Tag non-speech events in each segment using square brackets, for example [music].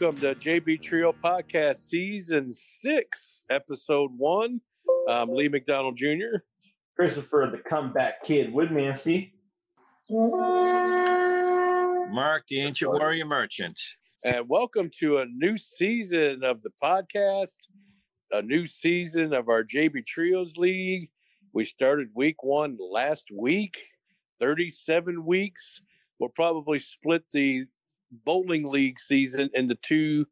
Welcome to JB Trio Podcast Season 6, Episode 1. I'm Lee McDonald Jr. Christopher, the comeback kid with Nancy. Mark, the ancient warrior merchant. And welcome to a new season of the podcast, a new season of our JB Trios League. We started week one last week, 37 weeks. We'll probably split the bowling league season and the two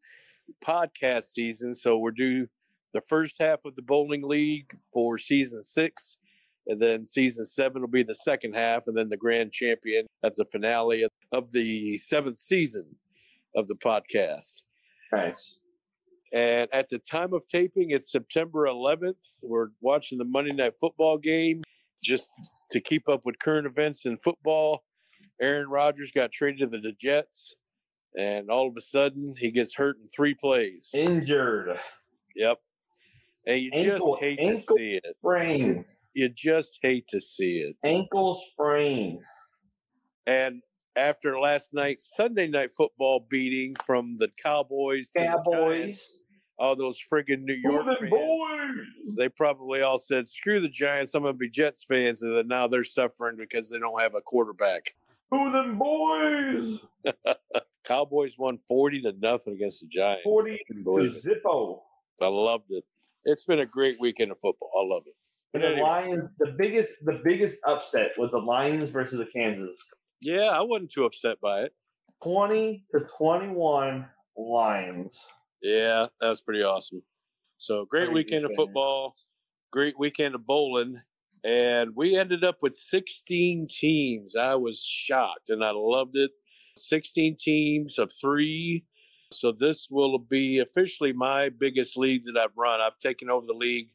podcast seasons. So we're due the first half of the bowling league for season six, and then season seven will be the second half, and then the grand champion. That's the finale of, of the seventh season of the podcast. Nice. And at the time of taping, it's September 11th. We're watching the Monday Night Football game just to keep up with current events in football. Aaron Rodgers got traded to the Jets, and all of a sudden he gets hurt in three plays. Injured. Yep. And you Ankle- just hate to see it. Sprain. You just hate to see it. Ankle sprain. And after last night's Sunday night football beating from the Cowboys to the Giants, Cowboys. all those friggin' New York fans, boys. they probably all said, "Screw the Giants." I'm gonna be Jets fans, and then now they're suffering because they don't have a quarterback. Who them boys? [laughs] Cowboys won forty to nothing against the Giants. 40 I to. Zippo. I loved it. It's been a great weekend of football. I love it. And the Lions, the biggest, the biggest upset was the Lions versus the Kansas. Yeah, I wasn't too upset by it. Twenty to twenty-one Lions. Yeah, that was pretty awesome. So great Crazy weekend of football, great weekend of bowling, and we ended up with 16 teams. I was shocked and I loved it. 16 teams of three. So this will be officially my biggest league that I've run. I've taken over the league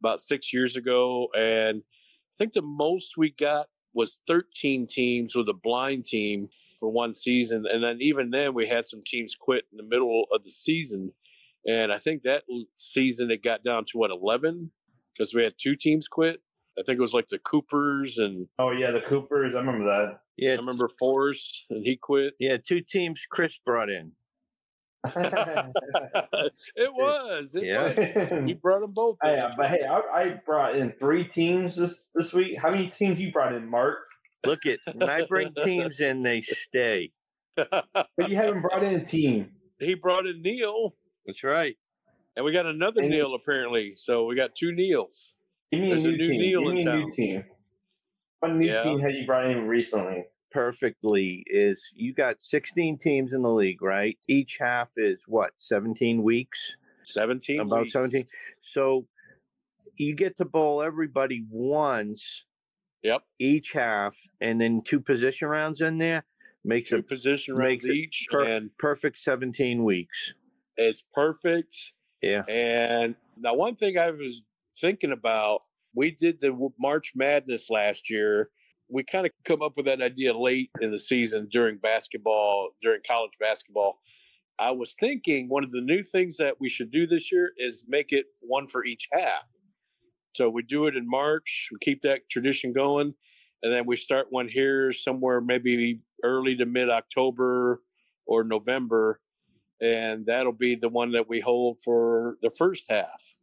about six years ago, and I think the most we got was 13 teams with a blind team for one season. And then even then, we had some teams quit in the middle of the season. And I think that season it got down to what, 11? Because we had two teams quit. I think it was like the Coopers and Oh yeah, the Coopers. I remember that. Yeah, I remember Forrest and he quit. yeah, two teams Chris brought in. [laughs] it was. It Yeah. was. We [laughs] brought them both. in. Hey, but hey, I, I brought in three teams this this week. How many teams you brought in, Mark? Look at when I bring teams in, they stay. But you haven't brought in a team. he brought in Neil, That's right. and we got another And- Neil apparently. So we got two Neils. Give me There's a new, new team. Neil Give in a town. new team. What new Yeah. team have you brought in recently? Perfectly is you got 16 teams in the league, right? Each half is what 17 weeks, 17. about weeks. 17. So you get to bowl everybody once Yep. each half, and then two position rounds in there makes Two a position rounds makes it each. per- and perfect 17 weeks. it's perfect. Yeah. And now, one thing I was thinking about, we did the March Madness last year. We kind of come up with that idea late in the season during basketball, during college basketball. I was thinking one of the new things that we should do this year is make it one for each half. So we do it in March, we keep that tradition going, and then we start one here somewhere maybe early to mid October or November and that'll be the one that we hold for the first half.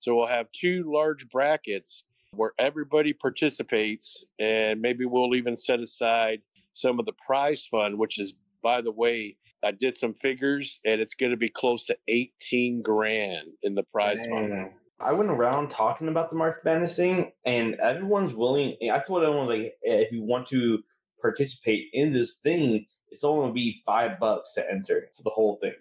So we'll have two large brackets where everybody participates, and maybe we'll even set aside some of the prize fund, which is, by the way, I did some figures, and it's going to be close to 18 grand in the prize fund. I went around talking about the March Madness thing, and everyone's willing. I told everyone like, if you want to participate in this thing, it's only going to be five bucks to enter for the whole thing.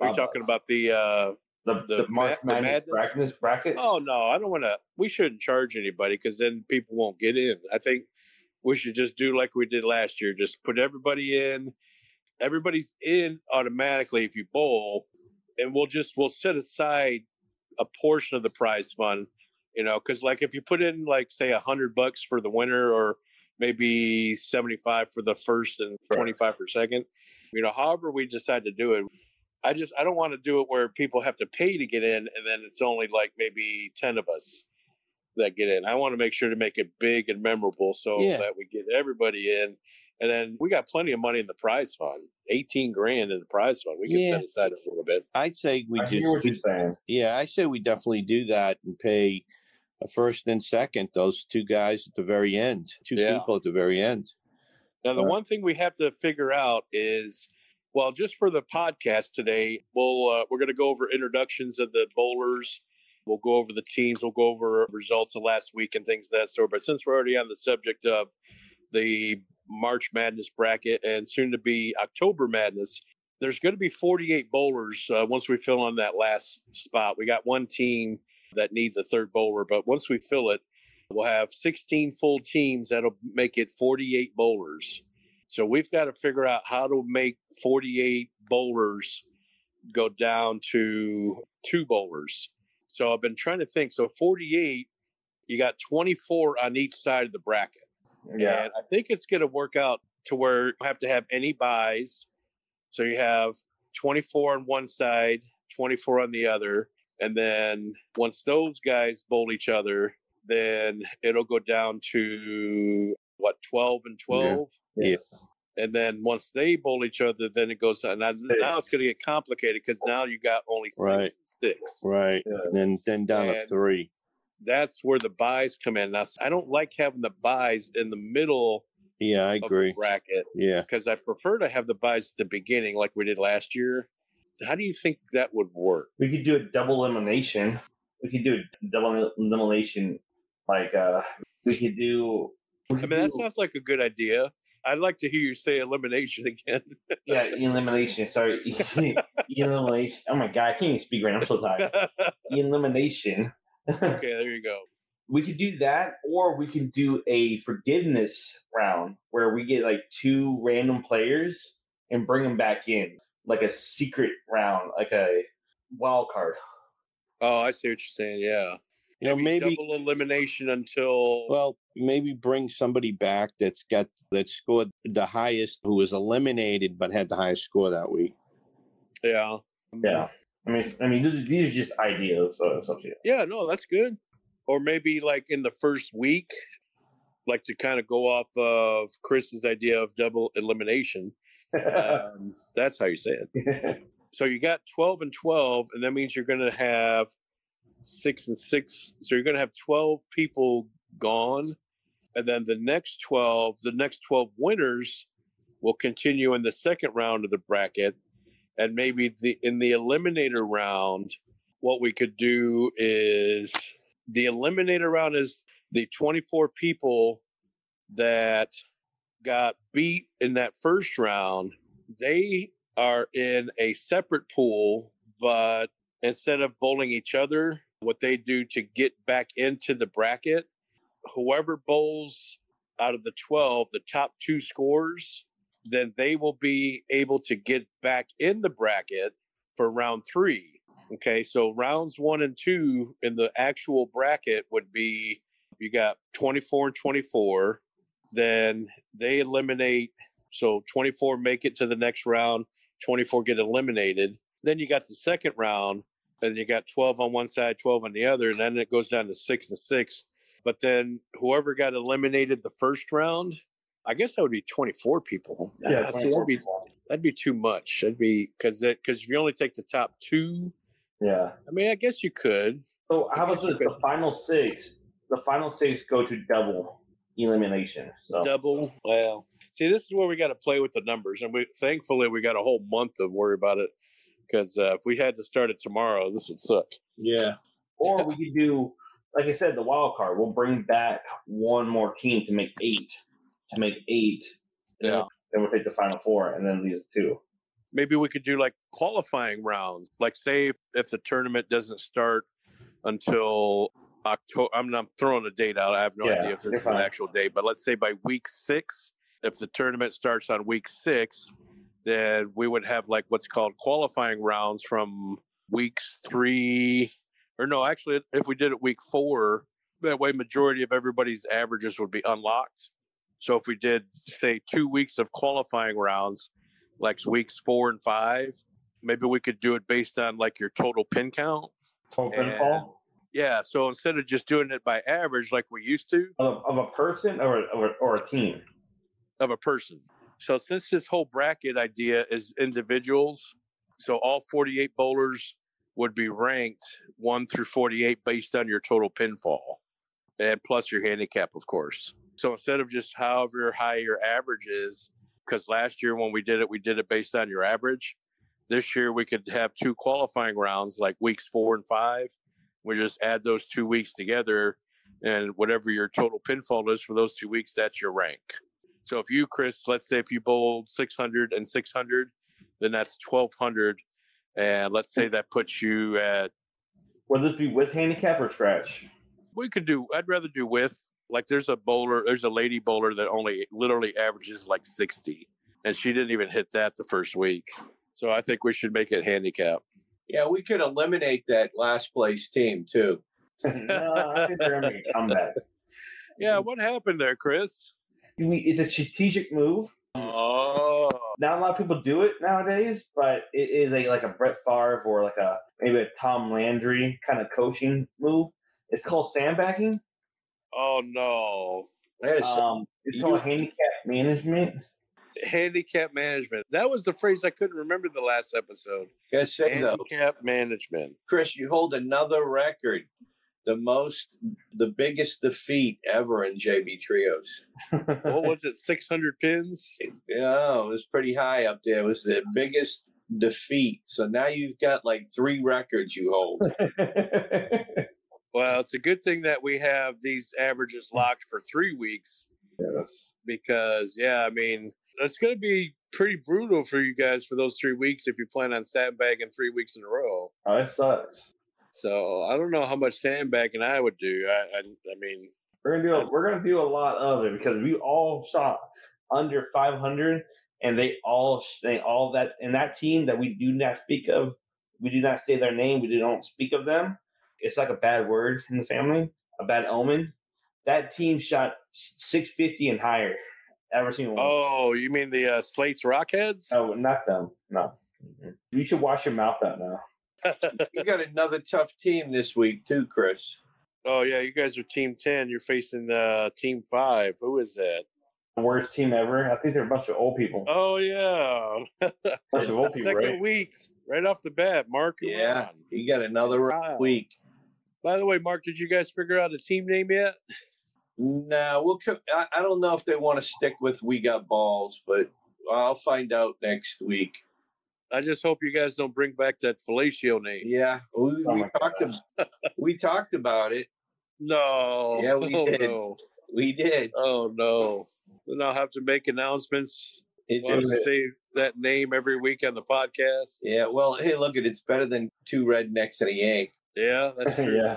Are you talking bucks. about the? uh the, the the, March ma- the Madness, Madness? brackets? Oh no, I don't want to. We shouldn't charge anybody because then people won't get in. I think we should just do like we did last year. Just put everybody in. Everybody's in automatically if you bowl, and we'll just we'll set aside a portion of the prize fund. You know, because like if you put in like say a hundred bucks for the winner, or maybe seventy five for the first and twenty five for second. You know, however we decide to do it, I just I don't want to do it where people have to pay to get in, and then it's only like maybe ten of us that get in. I want to make sure to make it big and memorable so Yeah. that we get everybody in, And then we got plenty of money in the prize fund, eighteen grand in the prize fund. We can Yeah. set aside a little bit. I'd say we I just hear what you're saying. yeah, I say we definitely do that and pay a first and second those two guys at the very end, two Yeah. people at the very end. Now, the Right. one thing we have to figure out is, well, just for the podcast today, we'll uh, we're going to go over introductions of the bowlers. We'll go over the teams. We'll go over results of last week and things of that sort. But since we're already on the subject of the March Madness bracket and soon to be October Madness, there's going to be 48 bowlers uh, once we fill on that last spot. We got one team that needs a third bowler, but once we fill it, we'll have 16 full teams that'll make it 48 bowlers. So we've got to figure out how to make 48 bowlers go down to two bowlers. So I've been trying to think. So 48, you got 24 on each side of the bracket. Yeah. And I think it's going to work out to where you have to have any buys. So you have 24 on one side, 24 on the other. And then once those guys bowl each other, then it'll go down to what, 12 and 12? Yes. And then once they bowl each other, then it goes down. Now, now it's going to get complicated because now you got only six Right. and six. Right. Yeah. And then then down to three. That's where the buys come in. Now, I don't like having the buys in the middle Yeah, I of the agree. bracket Yeah. because I prefer to have the buys at the beginning, like we did last year. How do you think that would work? We could do a double elimination. We could do a double elimination. Like uh, we could do. I mean, that sounds like a good idea. I'd like to hear you say elimination [laughs] again. yeah, elimination. Sorry, [laughs] elimination. Oh my god, I can't even speak right. I'm so tired. [laughs] Elimination. okay, there you go. we could do that, or we could do a forgiveness round where we get like two random players and bring them back in, like a secret round, like a wild card. Oh, I see what you're saying. Yeah. You know, maybe double elimination until well, maybe bring somebody back that's got that scored the highest who was eliminated but had the highest score that week. yeah. Yeah, I mean, I mean, these, these are just ideas. So it's up to you. Yeah, no, that's good. Or maybe like in the first week, like to kind of go off of Chris's idea of double elimination. Um, [laughs] that's how you say it. [laughs] So you got 12 and 12, and that means you're going to have six and six. So you're going to have 12 people gone. And then the next 12, the next 12 winners will continue in the second round of the bracket. And maybe the in the eliminator round, what we could do is the eliminator round is the 24 people that got beat in that first round. They are in a separate pool, but instead of bowling each other, what they do to get back into the bracket, whoever bowls out of the 12, the top two scores, then they will be able to get back in the bracket for round three. Okay, so rounds one and two in the actual bracket would be you got 24 and 24. Then they eliminate, so 24 make it to the next round, 24 get eliminated. Then you got the second round, and you got 12 on one side, 12 on the other, and then it goes down to six and six. But then whoever got eliminated the first round, I guess that would be 24 people. Yeah, Ah, see, that'd be that'd be too much. That'd be because that because if you only take the top two, yeah. I mean, I guess you could. So how about this? The final six. The final six go to double elimination. So double. Well, see, this is where we got to play with the numbers, and we thankfully we got a whole month to worry about it. Because uh, if we had to start it tomorrow, this would suck. Yeah. [laughs] or we could do, like I said, the wild card. We'll bring back one more team to make eight. To make eight. Yeah. Then we'll take the final four, and then these two. Maybe we could do like qualifying rounds. Like, say if, if the tournament doesn't start until October, I'm not throwing a date out. I have no Yeah, idea if you're this is an actual date, but let's say by week six, if the tournament starts on week six, then we would have like what's called qualifying rounds from weeks three, or no, actually, if we did it week four, that way majority of everybody's averages would be unlocked. So if we did say two weeks of qualifying rounds, like weeks four and five, maybe we could do it based on like your total pin count. Total pinfall Yeah, so instead of just doing it by average like we used to, of, of a person or or, or a team. of a person. So since this whole bracket idea is individuals, so all 48 bowlers would be ranked 1 through 48 based on your total pinfall and plus your handicap of course. So instead of just however high your average is cuz last year when we did it we did it based on your average. This year we could have two qualifying rounds like weeks 4 and 5. We just add those 2 weeks together and whatever your total pinfall is for those 2 weeks that's your rank. So if you, Chris, let's say if you bowled 600 and 600, then that's 1200. And let's say that puts you at. Would this be with handicap or scratch? We could do, I'd rather do with. Like there's a bowler, there's a lady bowler that only literally averages like 60. And she didn't even hit that the first week. So I think we should make it handicap. Yeah, we could eliminate that last place team too. [laughs] no, I think they're going to make a comeback. Yeah, what happened there, Chris? It's a strategic move. Oh, Not a lot of people do it nowadays, but it is a like a Brett Favre or like a maybe a Tom Landry kind of coaching move. It's called sandbagging. oh no. Yes, Um, it's you- called handicap management. Handicap management. That was the phrase I couldn't remember the last episode. gotta say though, Handicap management. Chris, you hold another record, the most, the biggest defeat ever in JB trios. [laughs] What was it? 600 pins? Yeah, it was pretty high up there. It was the biggest defeat. So now you've got like three records you hold. [laughs] Well, it's a good thing that we have these averages locked for three weeks yes. because, yeah, I mean, it's going to be pretty brutal for you guys for those three weeks if you plan on sandbagging three weeks in a row. Oh, it sucks. So I don't know how much sandbagging I would do. I, I, I mean, We're gonna do a, we're gonna do a lot of it because we all shot under 500, and they all they all that in that team that we do not speak of. We do not say their name. We do not speak of them. It's like a bad word in the family, a bad omen. That team shot 650 and higher. Every single one. oh, you mean the uh, Slates Rockheads? Oh, not them. No. Mhm. You should wash your mouth out now. You got another tough team this week too, Chris. Oh, yeah, you guys are Team 10. You're facing uh, Team 5. Who is that? Worst team ever. I think they're a bunch of old people. Oh, yeah. [laughs] bunch of old people, Second right? week, right off the bat, Mark. Yeah, Ron. you got another rough Wow. week. By the way, Mark, did you guys figure out a team name yet? No, we'll. co- I, I don't know if they want to stick with "We Got Balls," but I'll find out next week. I just hope you guys don't bring back that fellatio name. Yeah, we, Oh we talked. gosh. ab- we talked about it. No. Yeah, we [laughs] oh, did. No. We did. Oh no. Then I'll have to make announcements. It We'll have to say that name every week on the podcast. yeah. Well, hey, look at it's better than two rednecks and a yank. Yeah, that's [laughs] true. yeah.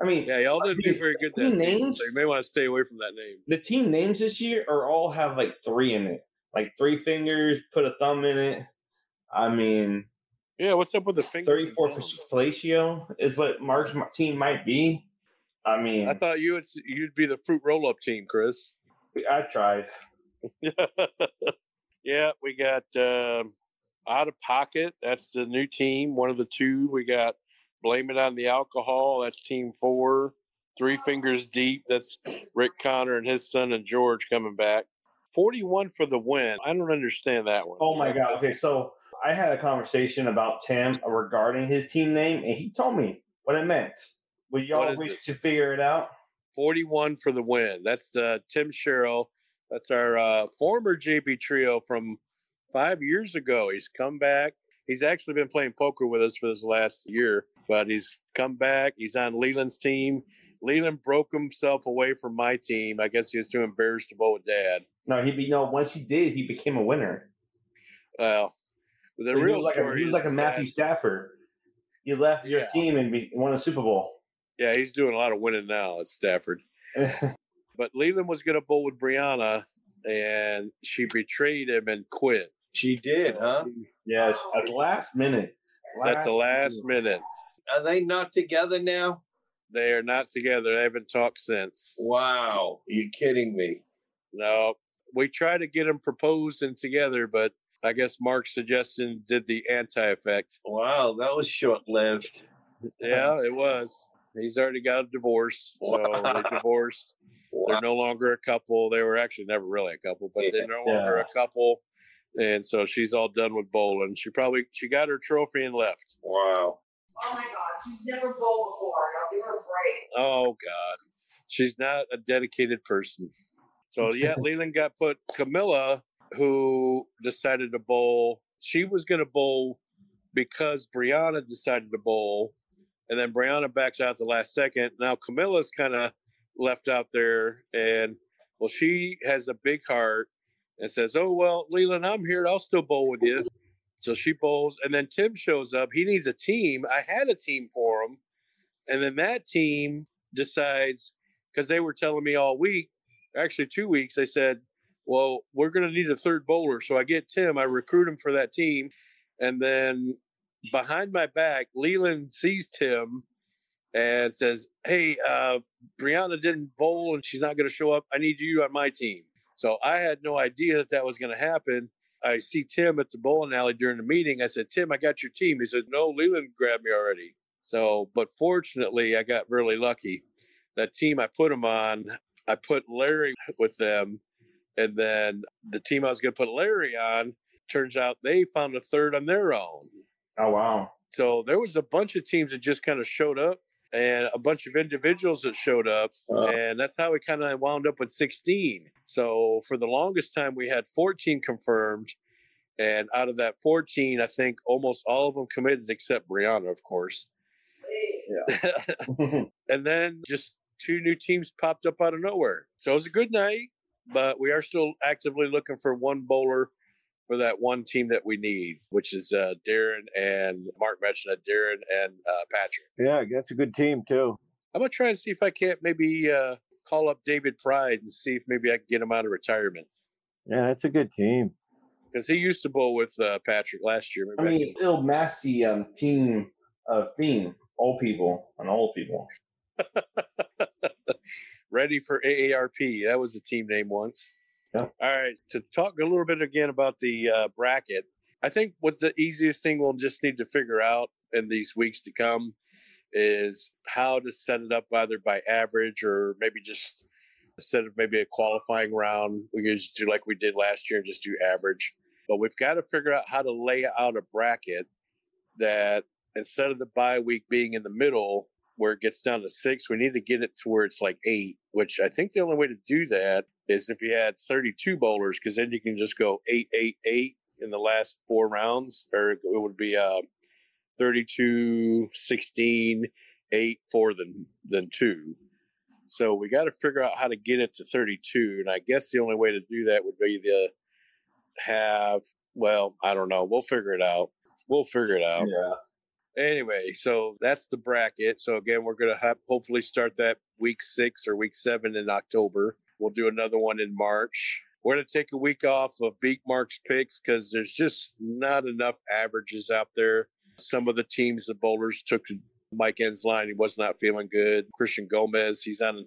I mean, Yeah, y'all didn't do very good that Team season, names? so you may want to stay away from that name. the team names this year are all have like three in it, like three fingers, put a thumb in it. I mean, Yeah, what's up with the fingers? thirty-four for thumbs? is what Mark's team might be. I mean, I thought you would you'd be the fruit roll up team, Chris. I tried. [laughs] yeah, we got um out of pocket. That's the new team. One of the two. We got blame it on the alcohol. That's team four. Three fingers deep. That's Rick Connor and his son and George coming back. Forty-one for the win. I don't understand that one. Oh my god. Okay, so I had a conversation about Tim regarding his team name, and he told me what it meant. Would y'all wish it? to figure it out? 41 for the win. That's the Tim Sherrill. That's our uh, former JB trio from five years ago. He's come back. He's actually been playing poker with us for this last year, but he's come back. He's on Leland's team. Leland broke himself away from my team. I guess he was too embarrassed to bowl with dad. No, he'd be no. Once he did, he became a winner. Well, the So he was like a, he was like a that- Matthew Stafford. You left your Yeah. team and be, won a Super Bowl. yeah, he's doing a lot of winning now at Stafford. [laughs] But Leland was going to bowl with Brianna, and she betrayed him and quit. She did, huh? yes, at the last minute. At the last minute. Are they not together now? They are not together. They haven't talked since. Wow, you kidding me? No, we tried to get them proposed and together, but I guess Mark's suggestion did the anti effect. Wow, that was short lived. Yeah, it was. He's already got a divorce, so Wow. they [laughs] divorced. They're no longer a couple. They were actually never really a couple, but they're no longer Yeah. a couple. And so she's all done with bowling. She probably she got her trophy and left. Wow. Oh my God, she's never bowled before. I'll give her a break. Oh God, she's not a dedicated person. So yeah, [laughs] Leland got put. Camilla, who decided to bowl, she was going to bowl because Brianna decided to bowl, and then Brianna backs out the last second. Now Camilla's kind of left out there, and well, she has a big heart and says, "Oh well, Leland, I'm here. I'll still bowl with you." So she bowls, and then Tim shows up. He needs a team. I had a team for him, and then that team decides because they were telling me all week, actually two weeks, they said, "Well, we're going to need a third bowler." So I get Tim. I recruit him for that team, and then behind my back, Leland sees Tim and says, "Hey, uh, Brianna didn't bowl, and she's not going to show up. I need you on my team." So I had no idea that that was going to happen. I see Tim at the bowling alley during the meeting. I said, "Tim, I got your team." He said, "No, Leland grabbed me already." So, but fortunately, I got really lucky. That team I put him on, I put Larry with them, and then the team I was going to put Larry on, turns out they found a third on their own. Oh wow. So there was a bunch of teams that just kind of showed up and a bunch of individuals that showed up. Oh. And that's how we kind of wound up with 16. So for the longest time, we had 14 confirmed. And out of that 14, I think almost all of them committed except Brianna, of course. Yeah. [laughs] [laughs] and then just two new teams popped up out of nowhere. So it was a good night, but we are still actively looking for one bowler for that one team that we need, which is uh, Darren and Mark mentioned that Darren and uh, Patrick. Yeah, that's a good team too. I'm gonna try and see if I can't maybe uh, call up David Pride and see if maybe I can get him out of retirement Yeah, that's a good team. because he used to bowl with uh, Patrick last year. I Maybe I mean, it'll match um, team uh, theme. Old people and old people. [laughs] can- [laughs] ready for AARP. That was the team name once. Yeah. All right, to talk a little bit again about the uh, bracket, I think what the easiest thing we'll just need to figure out in these weeks to come is how to set it up either by average or maybe just instead of maybe a qualifying round, we could just do like we did last year and just do average. But we've got to figure out how to lay out a bracket that instead of the bye week being in the middle where it gets down to six, we need to get it to where it's like eight, which I think the only way to do that is if you had 32 bowlers, because then you can just go eight, eight, eight in the last four rounds, or it would be uh, 32, 16, eight, four, then, then two. So we got to figure out how to get it to 32. And I guess the only way to do that would be to have, well, I don't know. We'll figure it out. We'll figure it out. Yeah. Anyway, so that's the bracket. So again, we're going to have hopefully start that week six or week seven in October. We'll do another one in March. We're going to take a week off of Beat Marks picks because there's just not enough averages out there. Some of the teams, the bowlers took to Mike Ensline. He was not feeling good. Christian Gomez, he's on,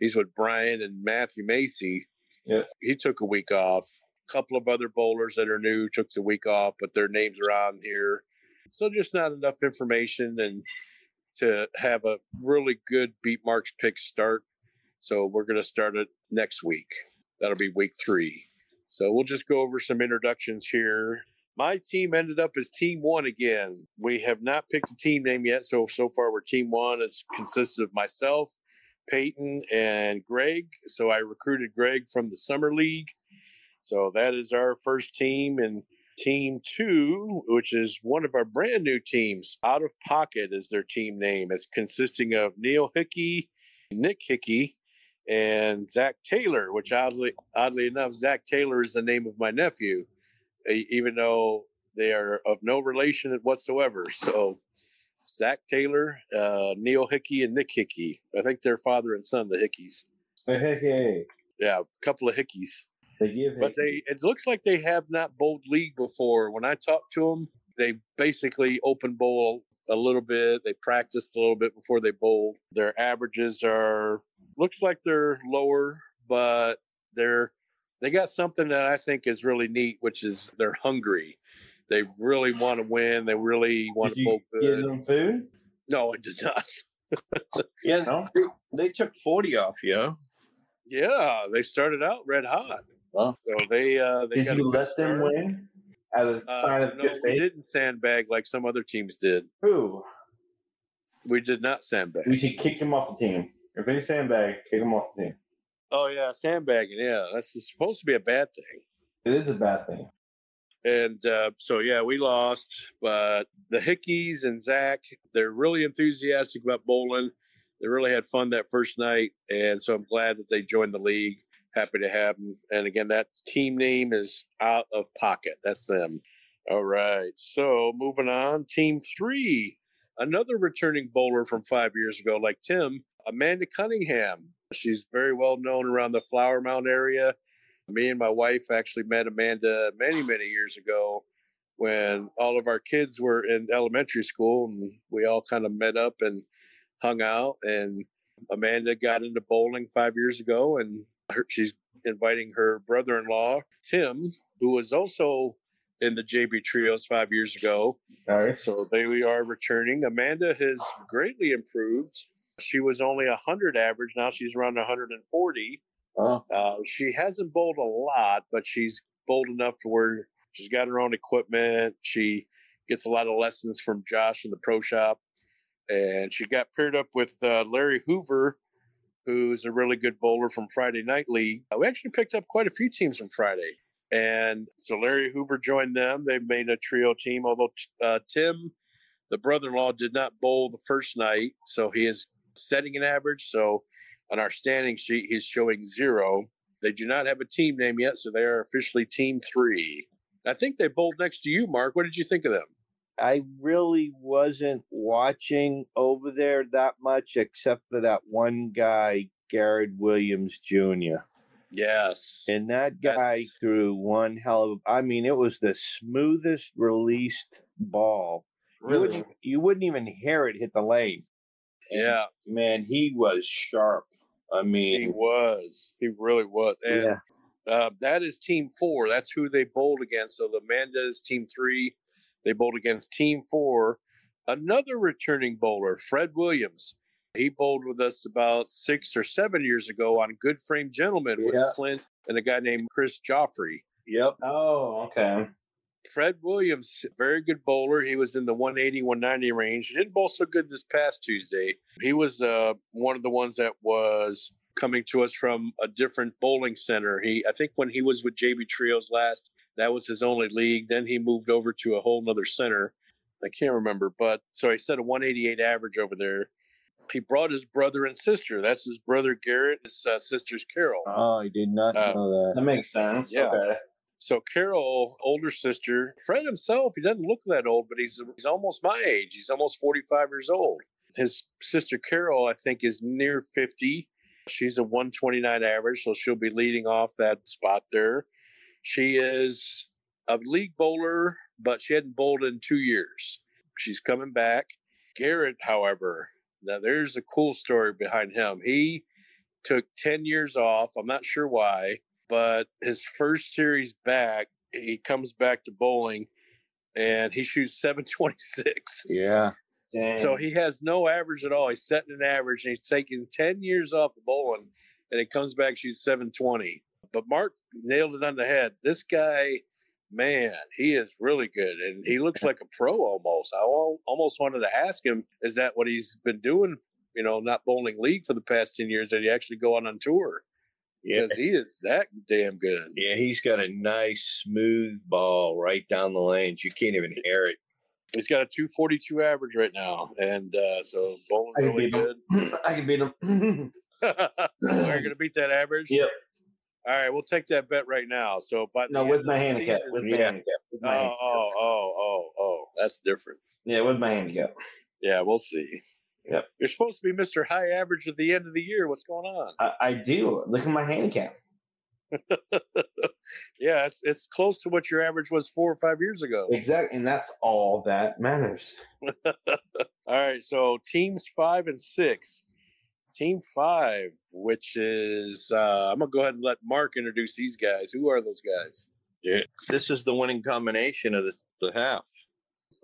he's with Brian and Matthew Macy. Yes. He took a week off. A couple of other bowlers that are new took the week off, but their names are on here. So just not enough information and to have a really good beat marks pick start. So we're going to start it next week. That'll be week three. So we'll just go over some introductions here. My team ended up as team one again. We have not picked a team name yet. So so far we're team one. It consists of myself, Peyton, and Greg. So I recruited Greg from the summer league. So that is our first team. And Team two, which is one of our brand new teams, Out of Pocket is their team name. It's consisting of Neil Hickey, Nick Hickey, and Zach Taylor. Which oddly, oddly enough, Zach Taylor is the name of my nephew, even though they are of no relation whatsoever. So Zach Taylor, uh, Neil Hickey, and Nick Hickey. I think they're father and son, the Hickeys. Hey, hey, hey. Yeah, a couple of Hickeys. They give but they it looks like they have not bowled league before. When I talked to them, they basically open bowl a little bit. They practiced a little bit before they bowled. Their averages are looks like they're lower, but they're they got something that I think is really neat, which is they're hungry. They really want to win. They really want Did to bowl you give them food? No, I did not. [laughs] Yeah, No. they, they took 40 off you. Yeah, they started out red hot. Well. so they uh, they Did got you let them start. win as a Uh, sign of no, good we didn't sandbag like some other teams did. Who? We did not sandbag. We should kick him off the team. If they sandbag, kick him off the team. Oh yeah, sandbagging. Yeah, that's supposed to be a bad thing. It is a bad thing. And uh, so yeah, we lost, but the Hickeys and Zach, they're really enthusiastic about bowling. They really had fun that first night, and so I'm glad that they joined the league. Happy to have them. And again, that team name is Out of Pocket. That's them. All right. So moving on, Team Three, another returning bowler from five years ago, like Tim, Amanda Cunningham. She's very well known around the Flower Mound area me and my wife actually met Amanda many, many years ago when all of our kids were in elementary school and we all kind of met up and hung out. And Amanda got into bowling five years ago and her, she's inviting her brother in law, Tim, who was also in the JB Trios five years ago. All right. So they are returning. Amanda has greatly improved. She was only a 100 average. Now she's around 140. Oh, Uh, she hasn't bowled a lot, but she's bowled enough to where she's got her own equipment. She gets a lot of lessons from Josh in the pro shop, and she got paired up with uh, Larry Hoover, who's a really good bowler from Friday Night League. Uh, we actually picked up quite a few teams from Friday, and so Larry Hoover joined them. They made a trio team. Although uh, Tim, the brother-in-law, did not bowl the first night, so he is setting an average. So on our standing sheet, he's showing zero. They do not have a team name yet, so they are officially Team Three. I think they bowled next to you, Mark. What did you think of them? I really wasn't watching over there that much, except for that one guy, Garrett Williams Jr. Yes. And that guy threw one hell of a. I mean, it was the smoothest released ball. You, wouldn't, you wouldn't even hear it hit the lane. And, yeah, Man, he was sharp. I mean, he was. He really was. And yeah. uh, that is Team Four. That's who they bowled against. So the Amanda's Team Three. They bowled against Team Four. Another returning bowler, Fred Williams. He bowled with us about six or seven years ago on Good Frame Gentlemen with Yeah. Clint and a guy named Chris Joffrey. Yep. Oh, okay. Fred Williams, very good bowler. He was in the 180, 190 range. He didn't bowl so good this past Tuesday. He was uh, one of the ones that was coming to us from a different bowling center. He, I think, when he was with JB Trios last, that was his only league. Then he moved over to a whole nother center. I can't remember, but so he set a 188 average over there. He brought his brother and sister. That's his brother Garrett. His uh, sister's Carol. Oh, I did not Uh, know that. That makes sense. Yeah. Okay. So Carol, older sister, Fred himself, he doesn't look that old, but he's he's almost my age. He's almost 45 years old. His sister Carol, I think, is near 50. She's a 129 average, so she'll be leading off that spot there. She is a league bowler, but she hadn't bowled in two years. She's coming back. Garrett, however, now there's a cool story behind him. He took 10 years off. I'm not sure why but his first series back, he comes back to bowling and he shoots 726. Yeah. Dang. So he has no average at all. He's setting an average and he's taking 10 years off of bowling and it comes back, shoots 720. But Mark nailed it on the head. This guy, man, he is really good and he looks like a pro almost. I al- almost wanted to ask him, is that what he's been doing? You know, not bowling league for the past 10 years. Did he actually go on on tour? Yeah. Because he is that damn good. Yeah, he's got a nice smooth ball right down the lanes. You can't even hear it. He's got a 242 average right now, and uh, so bowling I can really beat him. good. [clears throat] I can beat him. [laughs] We're gonna beat that average. Yep. All right, we'll take that bet right now. So, but no, with my handicap. With my Yeah. handicap. With Oh, handicap. oh, oh, oh, oh, that's different. Yeah, with my handicap. Yeah, we'll see. Yep. You're supposed to be Mr. High Average at the end of the year. What's going on? I, I do. Look at my handicap. [laughs] yeah, it's it's close to what your average was four or five years ago. Exactly, and that's all that matters. [laughs] All right, so teams five and six. Team five, which is uh, I'm gonna go ahead and let Mark introduce these guys. Who are those guys? Yeah. This is the winning combination of the, the half.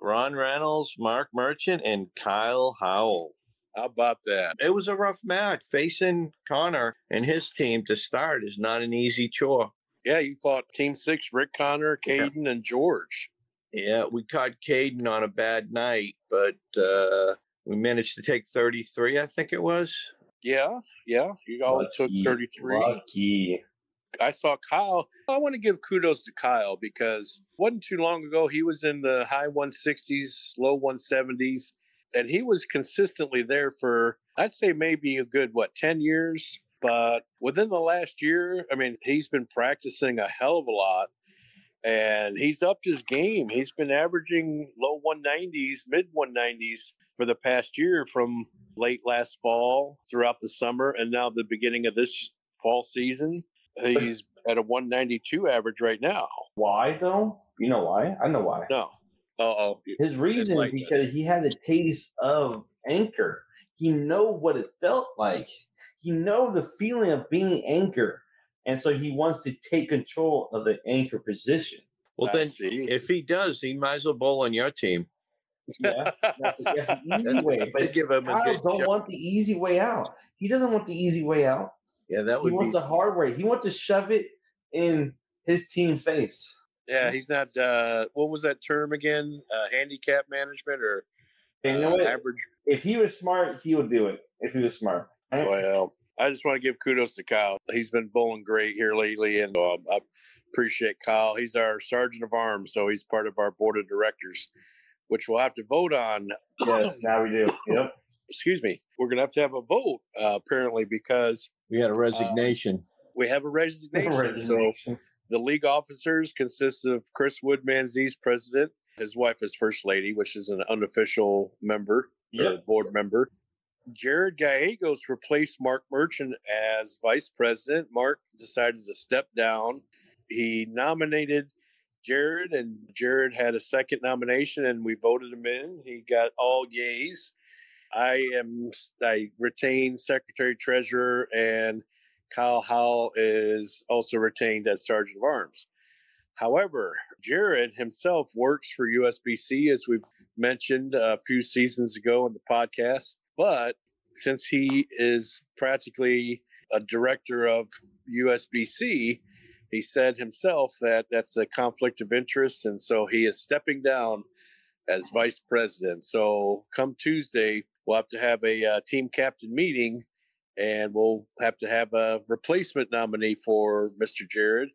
Ron Reynolds, Mark Merchant, and Kyle Howell. How about that? It was a rough match. Facing Connor and his team to start is not an easy chore. Yeah, you fought Team Six, Rick Connor, Caden, and George. Yeah, we caught Caden on a bad night, but uh, we managed to take 33, I think it was. Yeah, yeah. You all took 33. Lucky. I saw Kyle. I want to give kudos to Kyle because wasn't too long ago he was in the high 160s, low 170s, and he was consistently there for I'd say maybe a good what 10 years. But within the last year, I mean, he's been practicing a hell of a lot, and he's upped his game. He's been averaging low 190s, mid 190s for the past year from late last fall throughout the summer and now the beginning of this fall season. He's at a 192 average right now. Why though? You know why? I know why. No. Uh-oh. His reason like because he had a taste of anchor. He know what it felt like. He know the feeling of being anchor, and so he wants to take control of the anchor position. Well, I then, see. if he does, he might as well bowl on your team. Yeah, that's, that's the [laughs] easy way. But give him Kyle good don't shot. want the easy way out. He doesn't want the easy way out. Yeah, that He wants be. the hard way. He wants to shove it in his team face. Yeah, he's not. Uh, what was that term again? Uh, handicap management or And you know uh, average? If he was smart, he would do it. If he was smart. Right? Well, I just want to give kudos to Kyle. He's been bowling great here lately, and um, I appreciate Kyle. He's our sergeant of arms, so he's part of our board of directors, which we'll have to vote on. Yes, now we do. [coughs] Yep. Excuse me. We're going to have to have a vote uh, apparently because We had a resignation. we have a resignation. [laughs] So the league officers consist of Chris Woodmansee, president. His wife is first lady, which is an unofficial member, or Yep. board member. Jared Gallegos replaced Mark Merchant as vice president. Mark decided to step down. He nominated Jared, and Jared had a second nomination, and we voted him in. He got all yays. I am I retain secretary treasurer, and Kyle Howell is also retained as sergeant of arms. However, Jared himself works for USBC, as we've mentioned a few seasons ago in the podcast. But since he is practically a director of USBC, he said himself that that's a conflict of interest. And so he is stepping down as vice president. So come Tuesday, we'll have to have a uh, team captain meeting and we'll have to have a replacement nominee for Mr. Jared.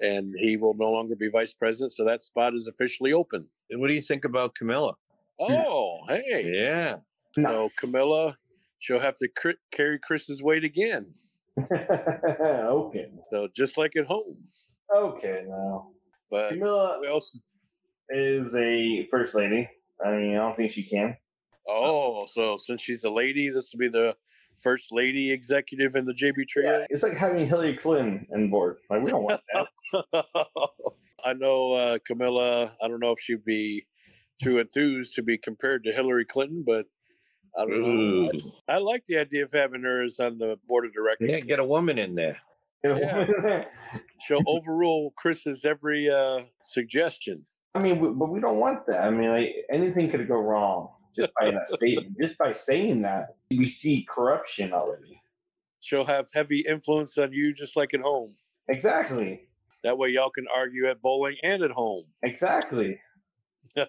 And he will no longer be vice president. So that spot is officially open. And what do you think about Camilla? Oh, hey. Yeah. So Camilla, she'll have to cr- carry Chris's weight again. [laughs] okay. So just like at home. Okay, now. But Camilla we also, is a first lady. I mean, I don't think she can. oh, so since she's a lady, this will be the first lady executive in the JB trio. Yeah, it's like having Hillary Clinton on board. Like, we don't want that. [laughs] I know uh, Camilla. I don't know if she'd be too enthused to be compared to Hillary Clinton, but I don't know. I like the idea of having her as on the board of directors. Yeah, get a woman in there. Yeah. She'll overrule Chris's every uh, suggestion. I mean, we- but we don't want that. I mean, like anything could go wrong just by that statement. [laughs] Just by saying that, we see corruption already. She'll have heavy influence on you, just like at home. Exactly. That way, y'all can argue at bowling and at home. Exactly. [laughs]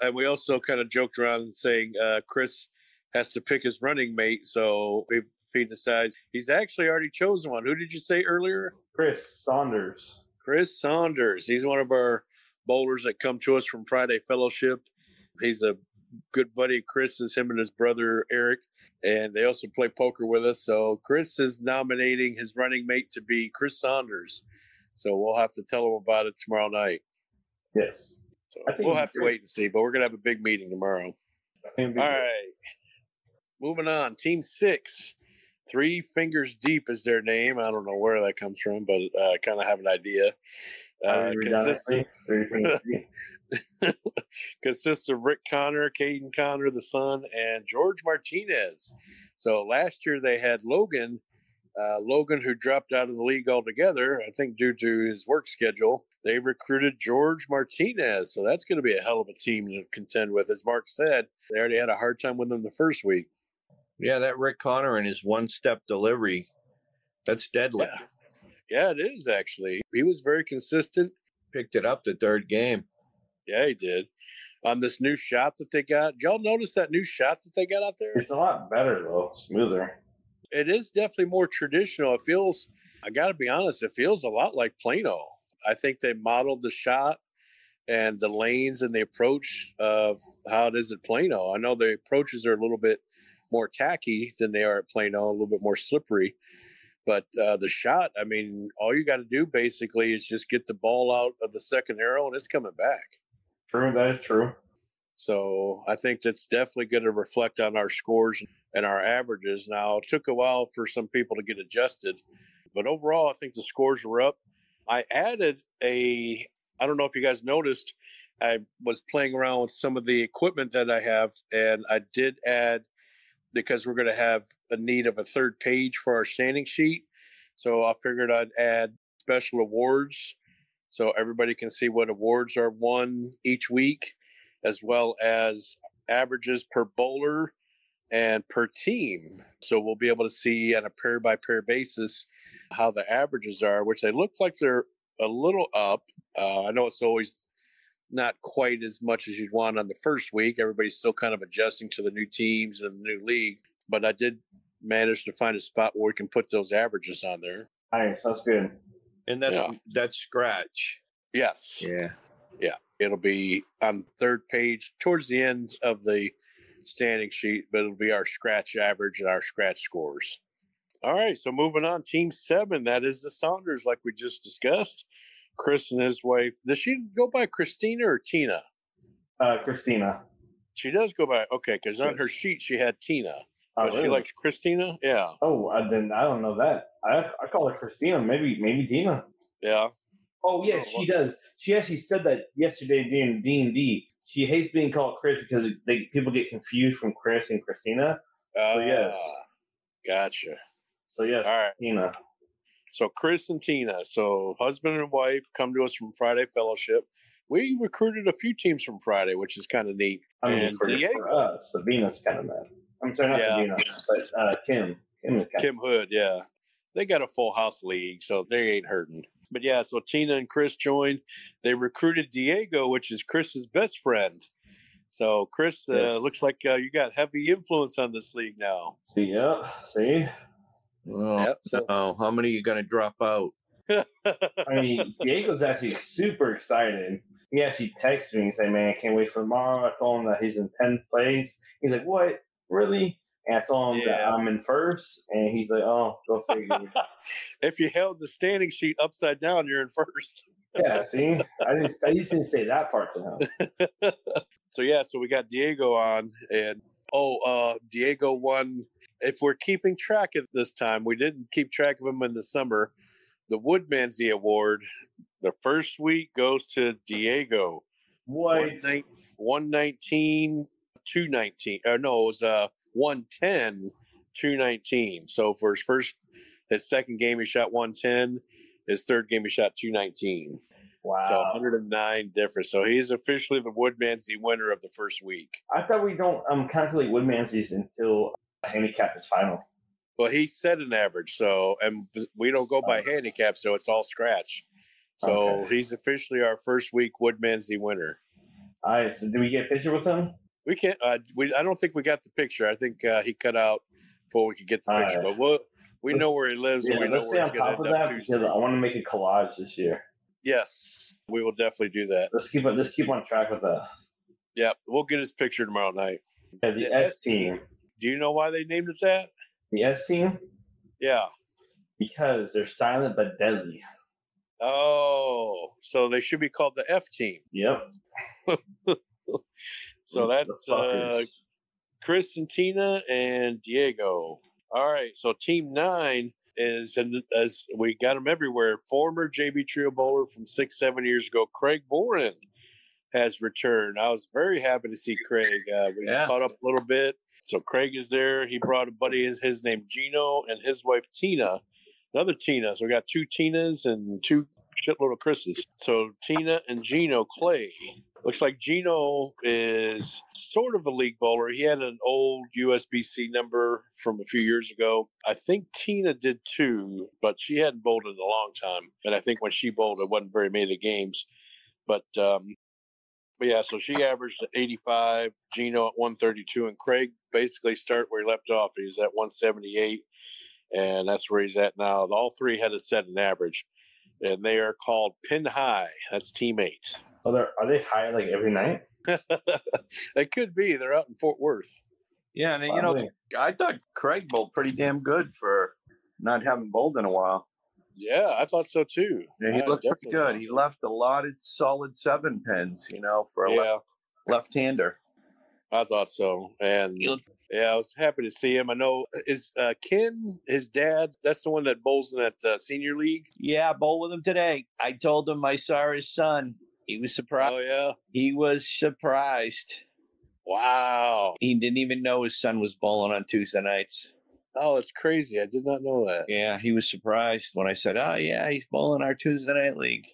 And we also kind of joked around saying uh, Chris has to pick his running mate. So if he decides he's actually already chosen one. Who did you say earlier? Chris Saunders. Chris Saunders. He's one of our bowlers that come to us from Friday Fellowship. He's a good buddy. of Chris is him and his brother Eric, and they also play poker with us. So Chris is nominating his running mate to be Chris Saunders. So we'll have to tell him about it tomorrow night. Yes. So I think we'll have to wait and see. But we're gonna have a big meeting tomorrow. All right. Moving on. Team six. Three Fingers Deep is their name. I don't know where that comes from, but uh, I kind of have an idea. Uh, consists, of, consists of Rick Connor, Caden Connor, the son, and George Martinez. So last year they had Logan, uh, Logan who dropped out of the league altogether, I think due to his work schedule. They recruited George Martinez. So that's going to be a hell of a team to contend with. As Mark said, they already had a hard time with them the first week. Yeah, that Rick Connor and his one step delivery, that's deadly. Yeah. Yeah, it is actually. He was very consistent. Picked it up the third game. Yeah, he did. On this new shot that they got. Did y'all notice that new shot that they got out there? It's a lot better though, smoother. It is definitely more traditional. It feels, I got to be honest, it feels a lot like Plano. I think they modeled the shot and the lanes and the approach of how it is at Plano. I know the approaches are a little bit more tacky than they are at Plano, a little bit more slippery. But uh, the shot, I mean, all you got to do basically is just get the ball out of the second arrow and it's coming back. True, that is true. So I think that's definitely going to reflect on our scores and our averages. Now, it took a while for some people to get adjusted, but overall, I think the scores were up. I added a, I don't know if you guys noticed, I was playing around with some of the equipment that I have, and I did add because we're going to have a need of a third page for our standing sheet. So I figured I'd add special awards so everybody can see what awards are won each week, as well as averages per bowler and per team. So we'll be able to see on a pair by pair basis how the averages are, which they look like they're a little up. Uh, I know it's always not quite as much as you'd want on the first week. Everybody's still kind of adjusting to the new teams and the new league, but I did manage to find a spot where we can put those averages on there. All right, sounds good. And that's Yeah. that's scratch. Yes. Yeah. Yeah. It'll be on the third page towards the end of the standing sheet, but it'll be our scratch average and our scratch scores. All right, so moving on, team seven, that is the Saunders, like we just discussed. Chris and his wife. Does she go by Christina or Tina? Uh, Christina. She does go by okay, because on her sheet she had Tina. Oh, she likes Christina? Yeah. Oh, I then I don't know that. I I call her Christina. Maybe maybe Tina. Yeah. Oh yes, Oh, she does. She actually said that yesterday during D and D. She hates being called Chris because they people get confused from Chris and Christina. Uh, yes. Gotcha. So yes, All right. Tina. So Chris and Tina, so husband and wife, come to us from Friday Fellowship. We recruited a few teams from Friday, which is kind of neat. I mean, And for, Diego. for us, Sabina's kind of mad. I'm sorry, not Yeah. Sabina, but uh, Kim. Kim Kim Hood, yeah. They got a full house league, so they ain't hurting. But yeah, so Tina and Chris joined. They recruited Diego, which is Chris's best friend. So Chris, uh, Yes. looks like uh, you got heavy influence on this league now. See, yeah, see. Oh, Yep, so- no. How many are you going to drop out? I mean, Diego's actually super excited. He actually texted me and said, "Man, I can't wait for tomorrow." I told him that he's in tenth place. He's like, "What? Really?" And I told him that I'm in first, and he's like, "Oh, go figure." [laughs] if you held the standing sheet upside down, you're in first. yeah, see, I didn't. I just didn't say that part to him. [laughs] so yeah, so we got Diego on, and oh, uh, Diego won. If we're keeping track at this time, we didn't keep track of him in the summer. The Woodmansee Award, the first week goes to Diego. What? 119, 219. Or no, it was uh 110, 219. So for his first, his second game, he shot 110. His third game, he shot 219. Wow. So 109 difference. So he's officially the Woodmansee winner of the first week. I thought we don't um calculate Woodmansees until handicap is final. Well, he set an average. So, and we don't go by handicap, so it's all scratch. So Okay. he's officially our first week Woodmansee winner. All right. So, did we get a picture with him? We can't. Uh, we. I don't think we got the picture. I think uh, he cut out before we could get the All picture. right. But we'll, we Let's- know where he lives, Yeah, and we know let's stay where on top of that Tuesday. because I want to make a collage this year. Yes, we will definitely do that. Let's keep it. Let's keep on track with that. Yep, we'll get his picture tomorrow night. Yeah, the The S S team. Do you know why they named it that? The S team Yeah. because they're silent but deadly. Oh, so they should be called the F team. Yep. [laughs] So that's uh. Chris and Tina and Diego. All right, so Team Nine is, and as we got them everywhere, former JB Trio bowler from six, seven years ago, Craig Voren has returned. I was very happy to see Craig. Uh, we Yeah. caught up a little bit. So Craig is there. He brought a buddy, his, his name Gino, and his wife Tina, another Tina. So we got two Tinas and two shitload of Chris's. So Tina and Gino Clay Looks like Gino is sort of a league bowler. He had an old USBC number from a few years ago. I think Tina did too, but she hadn't bowled in a long time. And I think when she bowled, it wasn't very many of the games. But um, but yeah, so she averaged 85, Gino at 132, and Craig basically start where he left off. He's at 178, and that's where he's at now. All three had to set an average, and they are called Pin High. That's teammates. Oh, they're, are they high like every night? [laughs] they could be. They're out in Fort Worth. Yeah, and you know, I thought Craig bowled pretty damn good for not having bowled in a while. Yeah, I thought so too. Yeah, he I looked pretty good. He left a lot of solid seven pins, you know, for a Yeah, left, left-hander. I thought so. And looked- yeah, I was happy to see him. I know is uh, Ken his dad. That's the one that bowls in that uh, senior league. Yeah, I bowl with him today. I told him I saw his son. He was surprised. Oh yeah. He was surprised. Wow. He didn't even know his son was bowling on Tuesday nights. Oh, it's crazy. I did not know that. Yeah, he was surprised when I said, "Oh yeah, he's bowling our Tuesday night league."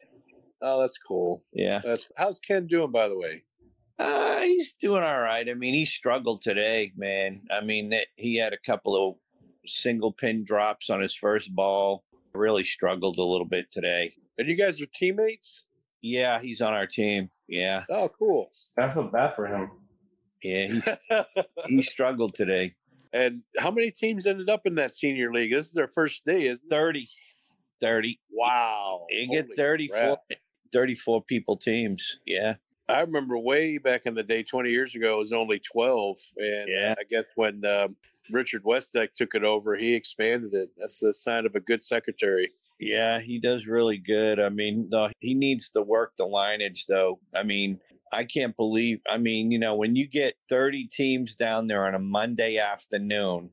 Oh, that's cool. Yeah, That's how's Ken doing, by the way? uh, he's doing all right. I mean, he struggled today, man. I mean, it, he had a couple of single pin drops on his first ball. Really struggled a little bit today. And you guys are teammates? Yeah, he's on our team. Yeah, Oh, cool. I feel bad for him. yeah, he [laughs] he struggled today. And how many teams ended up in that senior league? This is their first day, isn't 30. 30. Wow. You get Holy 34, [laughs] 34 people teams. Yeah. I remember way back in the day, 20 years ago, it was only 12. And Yeah. I guess when um, Richard Westdeck took it over, he expanded it. That's the sign of a good secretary. Yeah, he does really good. I mean, he needs to work the lineage though. I mean, I can't believe I mean, you know, when you get 30 teams down there on a Monday afternoon,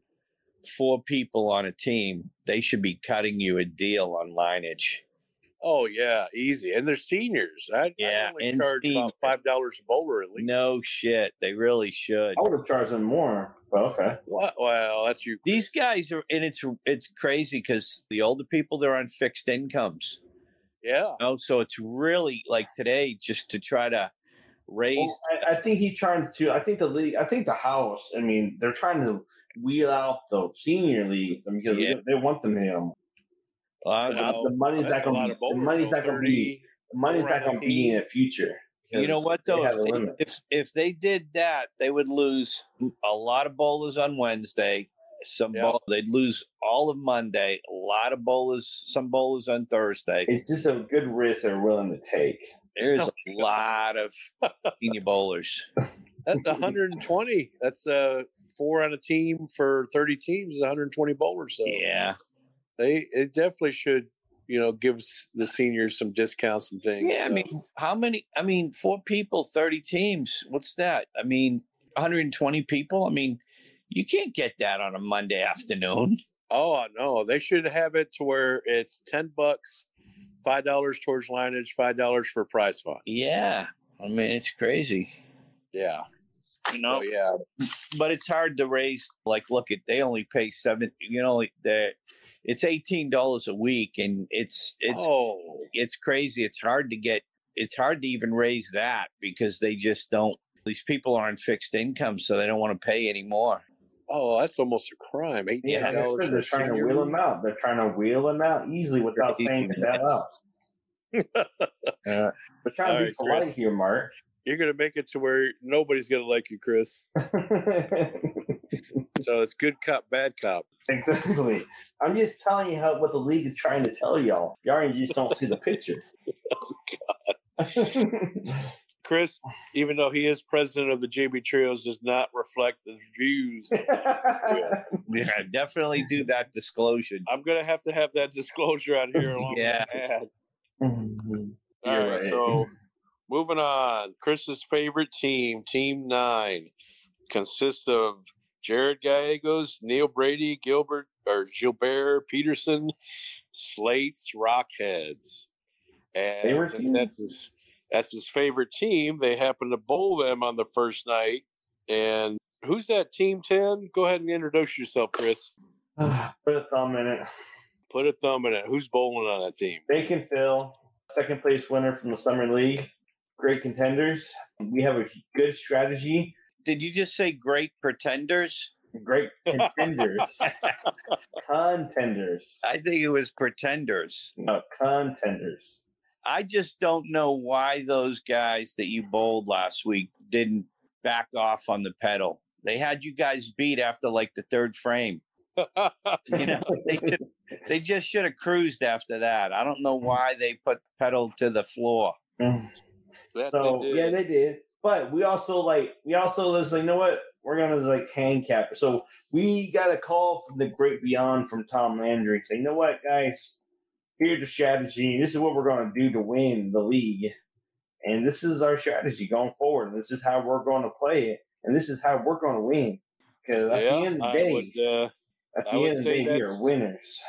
four people on a team, they should be cutting you a deal on lineage. Oh, yeah, easy. And they're seniors. I, Yeah, I only and charge about $5 a bowler at least. No shit, they really should. I would have charged them more, but okay. Well, well, that's you. These guys are and it's it's crazy because the older people they're on fixed incomes. Yeah. Oh, so it's really like today just to try to raise. Well, I, I think he's trying to. I think the league. I think the house. I mean, they're trying to wheel out the senior league because Yeah. they, they want them here. Well, the money's That's not gonna be. The money's not going to be. The money's not going to be in the future. you know what though? If they, if if they did that, they would lose a lot of bowlers on Wednesday. Some Yeah. they'd lose all of Monday. A lot of bowlers, some bowlers on Thursday. It's just a good risk they're willing to take. There's Oh, a lot of senior bowlers. [laughs] That's 120. That's uh, four on a team for 30 teams is 120 bowlers. So Yeah, they it definitely should, you know, give the seniors some discounts and things. yeah. I mean, how many? I mean, four people, thirty teams. What's that? I mean, 120 people. I mean, you can't get that on a Monday afternoon. oh no, they should have it to where it's 10 bucks, five dollars towards lineage, five dollars for prize fund. Yeah, I mean, it's crazy. Yeah. You know, Oh yeah. but it's hard to raise. Like, look at they only pay seven. You know, they it's eighteen dollars a week, and it's it's oh. it's crazy. It's hard to get. It's hard to even raise that because they just don't. These people are on fixed income, so they don't want to pay anymore. Oh, that's almost a crime. Eighteen Yeah, like I dollars. they're trying to wheel them out. They're trying to wheel them out easily without saying that [laughs] out. Uh, We're trying All to be right, polite Chris. here, Mark. You're gonna make it to where nobody's gonna like you, Chris. [laughs] So it's good cop, bad cop. exactly. I'm just telling you how what the league is trying to tell y'all. Y'all just don't see the picture. [laughs] Chris, even though he is president of the JB Trios, does not reflect the views. [laughs] yeah, definitely do that disclosure. I'm gonna have to have that disclosure out here along Yeah. with the ad. Mhm. All You're right, right. so moving on. Chris's favorite team, Team Nine, consists of Jared Gallegos, Neil Brady, Gilbert or Gilbert Peterson, Slates, Rockheads. And Favorite since team? that's his that's his favorite team, they happen to bowl them on the first night. And who's that team 10? Go ahead and introduce yourself, Chris. [sighs] Put a thumb in it. Put a thumb in it. Who's bowling on that team? Bacon Phil, second place winner from the summer league. great contenders. We have a good strategy. Did you just say great pretenders? Great contenders. [laughs] contenders. I think it was pretenders. No, contenders. I just don't know why those guys that you bowled last week didn't back off on the pedal. They had you guys beat after like the third frame. You know, they should, [laughs] they just should have cruised after that. I don't know mm. why they put the pedal to the floor. Mm. That So they yeah, they did. But we also like we also was like, you know what? We're gonna like handicap. it. So we got a call from the great beyond from Tom Landry saying, you know what, guys, here's the strategy. This is what we're gonna do to win the league. And this is our strategy going forward. And this is how we're gonna play it. And this is how we're gonna win. Because at yeah, the end of the day, would, uh, at the end of the day, we are winners.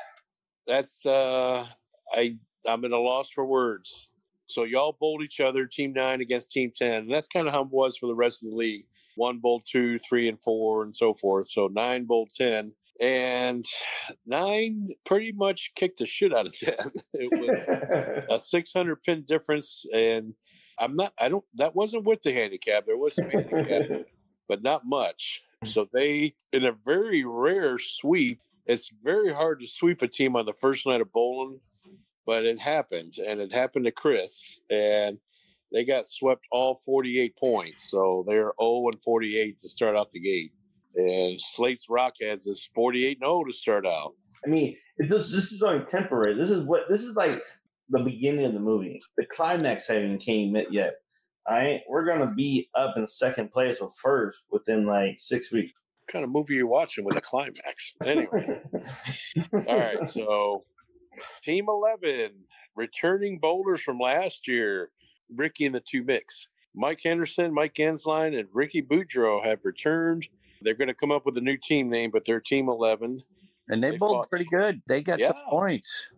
that's uh, I I'm at a loss for words. So y'all bowled each other, team nine against team ten. And that's kind of how it was for the rest of the league. One bowled two, three, and four, and so forth. So nine bowled ten, and nine pretty much kicked the shit out of ten. [laughs] It was a [laughs] 600 pin difference, and I'm not. I don't. That wasn't with the handicap. There was some handicap, but not much. So they, in a very rare sweep, it's very hard to sweep a team on the first night of bowling, but it happened, and it happened to Chris, and they got swept all 48 points. So they're 0 and 48 to start out the gate. And Slate's Rock Rockheads is 48 and 0 to start out. I mean, this this is only temporary. This is what this is like the beginning of the movie. The climax hasn't came yet. Right, we're gonna be up in second place or first within like six weeks. What kind of movie are you watching with a climax? Anyway. [laughs] All right, so Team 11, returning bowlers from last year, Ricky and the two mix. Mike Henderson, Mike Gensline, and Ricky Boudreau have returned. They're going to come up with a new team name, but they're Team 11. And they, They bowled fought- pretty good. They got Yeah. some points.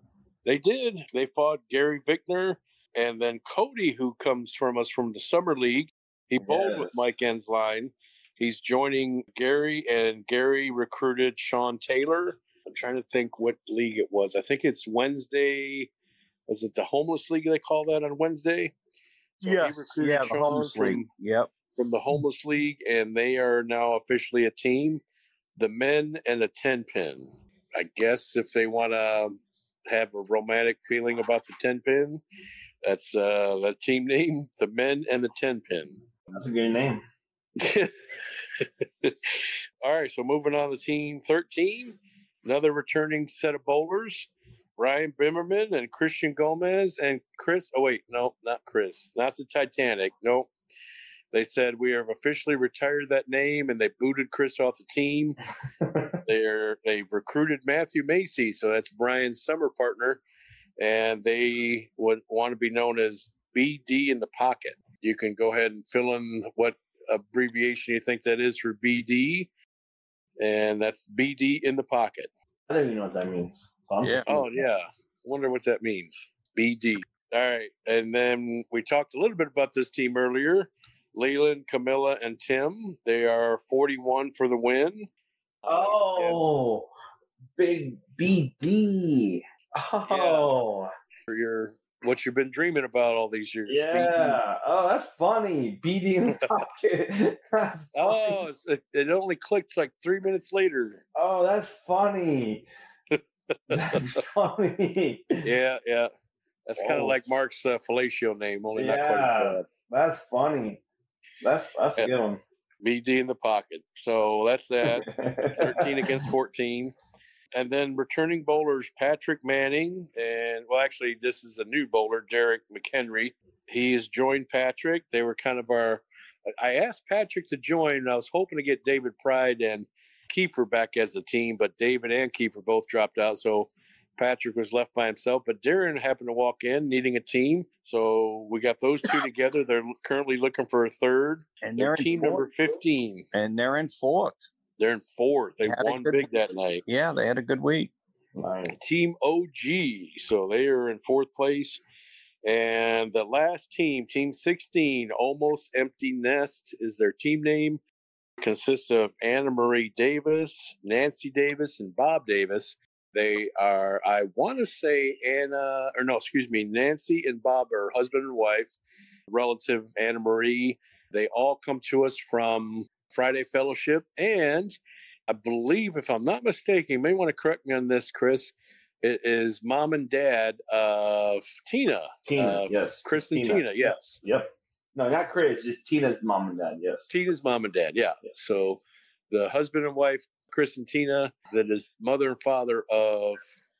They did. They fought Gary Vickner and then Cody, who comes from us from the Summer League. He bowled with Mike Ensline. He's joining Gary, and Gary recruited Sean Taylor. I'm trying to think what league it was. I think it's Wednesday. Was it the homeless league they call that on Wednesday? So recruited Yeah, the homeless league. Yep. From the homeless league, and they are now officially a team. The men and a ten pin. I guess if they want to have a romantic feeling about the ten pin, that's uh, the team [laughs] name. The men and the ten pin. That's a good name. [laughs] All right, so moving on to team 13, another returning set of bowlers. Ryan Bimmerman and Christian Gomez and Chris. Oh, wait, no, not Chris. Not the Titanic. Nope. They said we have officially retired that name and they booted Chris off the team. [laughs] They're they've recruited Matthew Macy, so that's Brian's summer partner, and they would want to be known as BD in the pocket. You can go ahead and fill in what abbreviation you think that is for BD, and that's BD in the pocket. I don't even know what that means. So Yeah. Oh yeah, wonder what that means. BD. All right, and then we talked a little bit about this team earlier. Leland, Camilla, and Tim. They are 41 for the win. Oh, big BD. Oh, for your what you've been dreaming about all these years. yeah. Oh, that's funny. BD in the [laughs] pocket. [laughs] Oh, it's, it, it only clicked like three minutes later. Oh, that's funny. [laughs] That's funny. Yeah, yeah. That's kind of Oh. like Mark's uh, fellatio name, only not quite as Yeah. That's funny. That's that's a good one. BD in the pocket. So that's that. [laughs] 13 against 14. And then returning bowlers Patrick Manning and well actually this is a new bowler Derek McHenry. He's joined Patrick. They were kind of our I asked Patrick to join and I was hoping to get David Pride and Kiefer back as a team, but David and Kiefer both dropped out so Patrick was left by himself, but Darren happened to walk in needing a team. So we got those two together. They're currently looking for a third. And They're they're team fourth. number 15. And they're in fourth. They're in fourth. They a won good- big that night. Yeah, they had a good week. Nice. Team OG. So they are in fourth place. And the last team, Team 16, Almost Empty Nest is their team name. Consists of Anna Marie Davis, Nancy Davis, and Bob Davis. They are, I want to say Anna, or no, excuse me, Nancy and Bob are husband and wife. relative Anna Marie. They all come to us from Friday Fellowship. And I believe, if I'm not mistaken, you may want to correct me on this, Chris. It is mom and dad of Tina. Tina, uh, yes. Chris and Tina, yes. Yep. No, not Chris. Just Tina's mom and dad. Yes. Tina's mom and dad, yeah. Yeah. So the husband and wife, Chris and Tina, that is mother and father of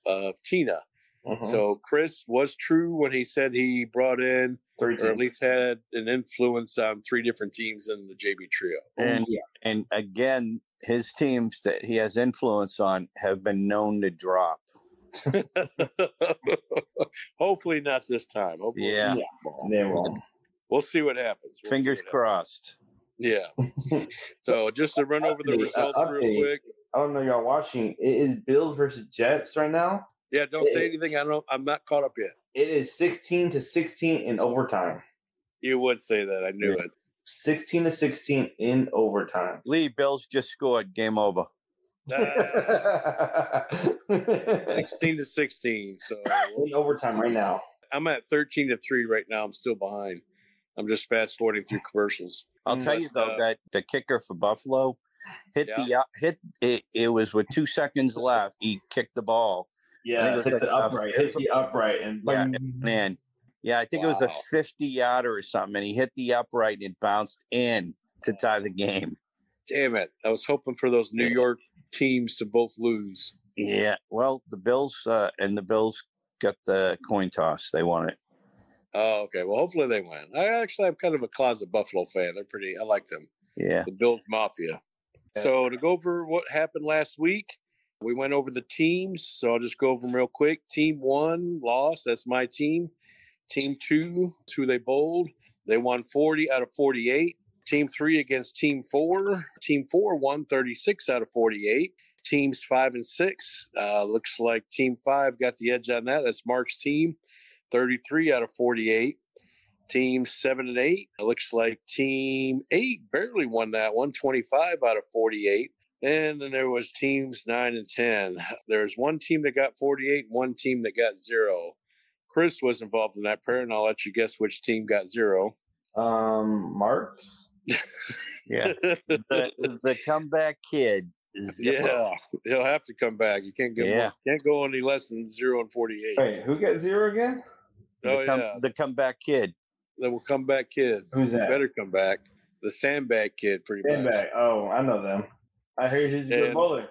of Tina. Mhm. So Chris was true when he said he brought in, three or at least had an influence on three different teams in the JB trio. And yeah. and again, his teams that he has influence on have been known to drop. [laughs] Hopefully not this time. Hopefully Yeah. not. They won't. We'll see what happens. We'll Fingers what crossed. happens. Yeah. [laughs] so just to run over the update, uh, results real quick. I don't know y'all watching. It is Bills versus Jets right now. Yeah, don't say anything. I don't. I'm not caught up yet. It is 16 to 16 in overtime. You would say that. I knew Yeah. it. 16 to 16 in overtime. Lee Bills just scored. Game over. In [laughs] 16 to 16. So overtime right now. I'm at 13 to 3 right now. I'm still behind. I'm just fast forwarding through commercials. I'll tell you though Uh, that the kicker for Buffalo hit Yeah. the up hit it, it was with two seconds left. He kicked the ball. Yeah, it hit like the upright. Hit the upright and Yeah. Man, yeah, I think it was a 50 yarder or something, and he hit the upright and it bounced in to tie the game. Damn it. I was hoping for those New York teams to both lose. Yeah, well, the Bills uh, and the Bills got the coin toss. They won it. Oh, okay. Well, hopefully they win. I actually am kind of a closet Buffalo fan. They're pretty, I like them. Yeah. the Bills Mafia. So to go over what happened last week, we went over the teams. So I'll just go over them real quick. Team one lost. That's my team. Team two, it's who they bowled. They won 40 out of 48. Team three against team four. Team four won 36 out of 48. Teams five and six. Uh, looks like team five got the edge on that. That's Mark's team, 33 out of 48. Team seven and eight. It looks like team eight barely won that one, 25 out of 48. And then there was teams nine and 10. There's one team that got 48, one team that got zero. Chris was involved in that pair, and I'll let you guess which team got zero. Um, Marks. [laughs] Yeah. the, the comeback kid. yeah, he'll have to come back. You can't get Yeah. can't go any less than zero and 48. Wait, who got zero again? The, Oh, come- yeah. the comeback kid. The will come back kid. Who's that? better come back. The sandbag kid, pretty much. Sandbag. Oh, I know them. I heard he's a good And- bowler.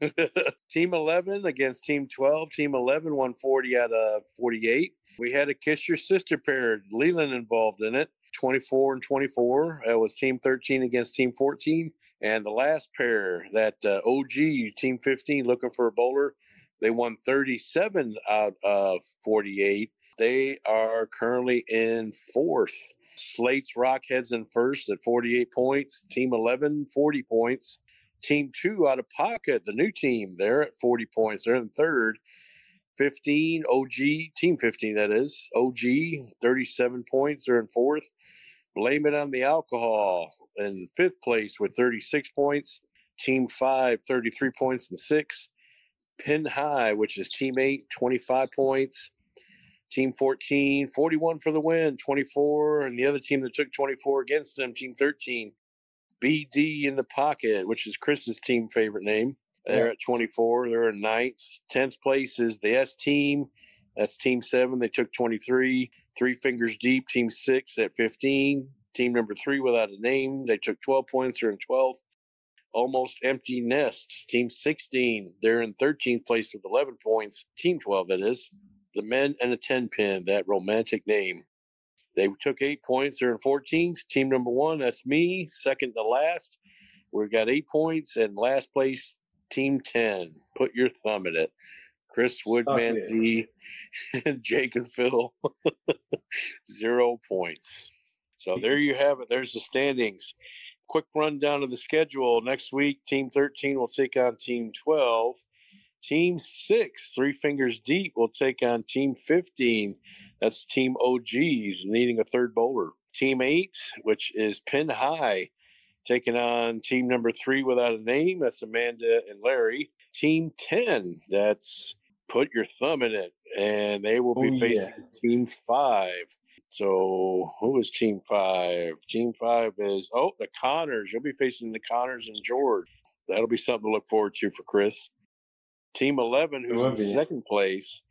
[laughs] team 11 against team 12 team 11 won 40 out of 48 we had a kiss your sister pair leland involved in it 24 and 24 that was team 13 against team 14 and the last pair that uh, og team 15 looking for a bowler they won 37 out of 48 they are currently in fourth slate's rockheads in first at 48 points team 11 40 points Team two out of pocket, the new team, they're at 40 points. They're in third. 15 OG, team 15, that is. OG, 37 points. They're in fourth. Blame it on the alcohol in fifth place with 36 points. Team five, 33 points in sixth. Pin High, which is team eight, 25 points. Team 14, 41 for the win, 24. And the other team that took 24 against them, team 13, BD in the pocket, which is Chris's team favorite name. They're at 24. They're in ninth. Tenth place is the S team. That's team seven. They took 23. Three fingers deep, team six at 15. Team number three without a name. They took 12 points. They're in 12th. Almost empty nests. Team 16. They're in 13th place with 11 points. Team 12, that is. The men and a 10 pin, that romantic name. They took eight points. They're in 14th. Team number one, that's me, second to last. We've got eight points. And last place, team 10. Put your thumb in it. Chris Woodman. D, and [laughs] Jake and Phil, [laughs] zero points. So there you have it. There's the standings. Quick rundown of the schedule. Next week, Team 13 will take on Team 12. Team 6, three fingers deep, will take on Team 15. That's Team OGs needing a third bowler. Team 8, which is Pin High, taking on team number 3 without a name. That's Amanda and Larry. Team 10, that's Put Your Thumb in It. And they will be Oh, yeah. facing Team 5. So who is Team Five? Team Five is oh the Connors. You'll be facing the Connors and George. That'll be something to look forward to for Chris. Team Eleven, who's in second place,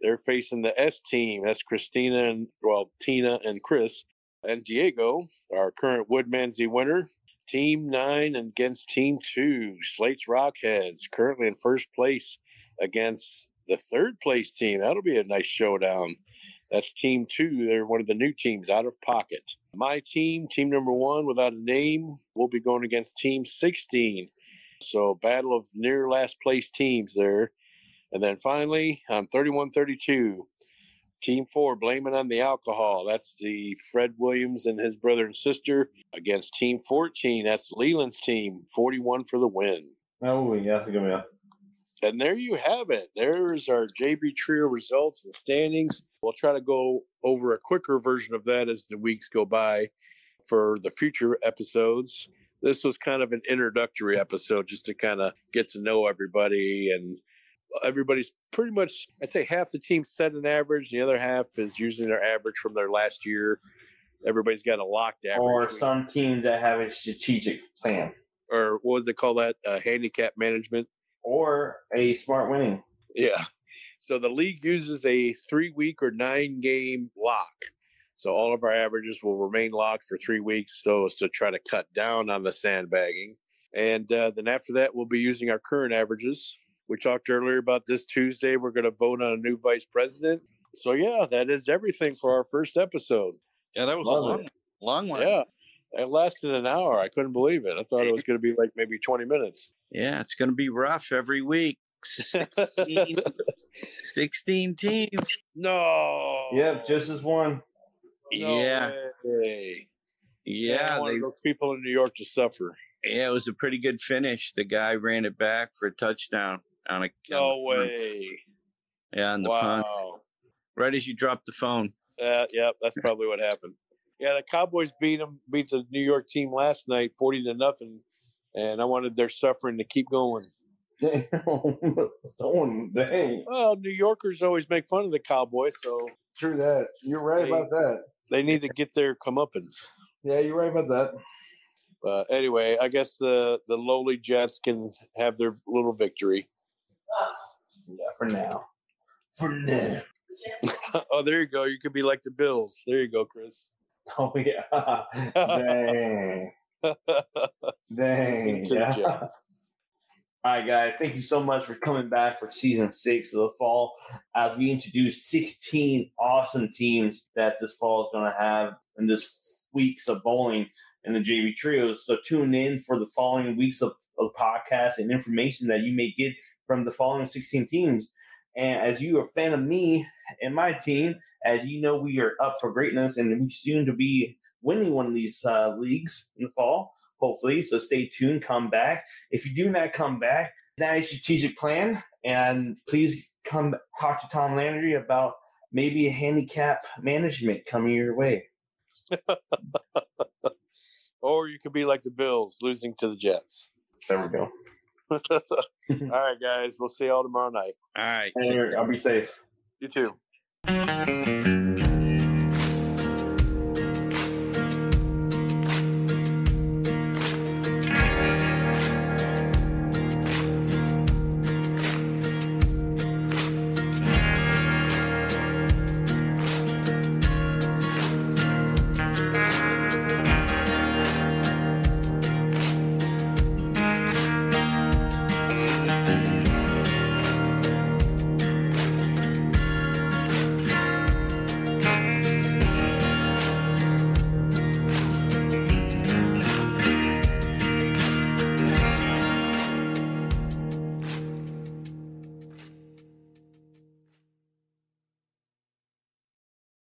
they're facing the S team. That's Christina and well Tina and Chris and Diego, our current Woodmansee winner. Team Nine against Team Two, Slate's Rockheads, currently in first place against the third place team. That'll be a nice showdown. That's team two. They're one of the new teams out of pocket. My team, team number one, without a name, will be going against team 16. So, battle of near last place teams there. And then finally, on 31 32, team four, blaming on the alcohol. That's the Fred Williams and his brother and sister against team 14. That's Leland's team, 41 for the win. Oh, yeah, that's a good one. And there you have it. There's our JB Trio results and standings. We'll try to go over a quicker version of that as the weeks go by for the future episodes. This was kind of an introductory episode just to kind of get to know everybody. And everybody's pretty much, I'd say half the team set an average, the other half is using their average from their last year. Everybody's got a locked average. Or some teams that have a strategic plan, or what would they call that? Uh, handicap management. or a smart winning. Yeah. So the league uses a three week or nine game lock. So all of our averages will remain locked for three weeks so as to try to cut down on the sandbagging. And uh, then after that, we'll be using our current averages. We talked earlier about this Tuesday. We're going to vote on a new vice president. So, yeah, that is everything for our first episode. Yeah, that was Love a long, it. long one. Yeah. It lasted an hour. I couldn't believe it. I thought it was going to be like maybe 20 minutes. Yeah, it's going to be rough every week. 16, [laughs] 16 teams. no. Yep, just as one. No yeah, way. Yeah, don't they, those people in New York to suffer. yeah. It was a pretty good finish. The guy ran it back for a touchdown on a No on the punt. way. Yeah, on the punt. Right as you dropped the phone. Uh, yeah, that's probably what happened. Yeah, the Cowboys beat them, beat the New York team last night, forty to nothing, and I wanted their suffering to keep going. [laughs] Damn. Someone, dang. Well, New Yorkers always make fun of the Cowboys, so True that. You're right Hey. about that. They need to get their comeuppance. Yeah, you're right about that. But anyway, I guess the the lowly Jets can have their little victory. Yeah, for now. For now. [laughs] oh, there you go. You could be like the Bills. There you go, Chris. [laughs] Oh yeah. [laughs] Dang. Dang. Yeah. All right, guys. Thank you so much for coming back for season six of the fall as we introduce 16 awesome teams that this fall is going to have in this weeks of bowling in the JB trios. So tune in for the following weeks of, of podcasts and information that you may get from the following 16 teams. And as you are a fan of me and my team, as you know, we are up for greatness and we soon to be winning one of these uh, leagues in the fall, hopefully. So stay tuned, come back. If you do not come back, that is strategic plan. And please come talk to Tom Landry about maybe a handicap management coming your way. [laughs] Or you could be like the Bills, losing to the Jets. There we go. [laughs] [laughs] All right, guys. We'll see y'all tomorrow night. All right. Hey, I'll be safe. You too.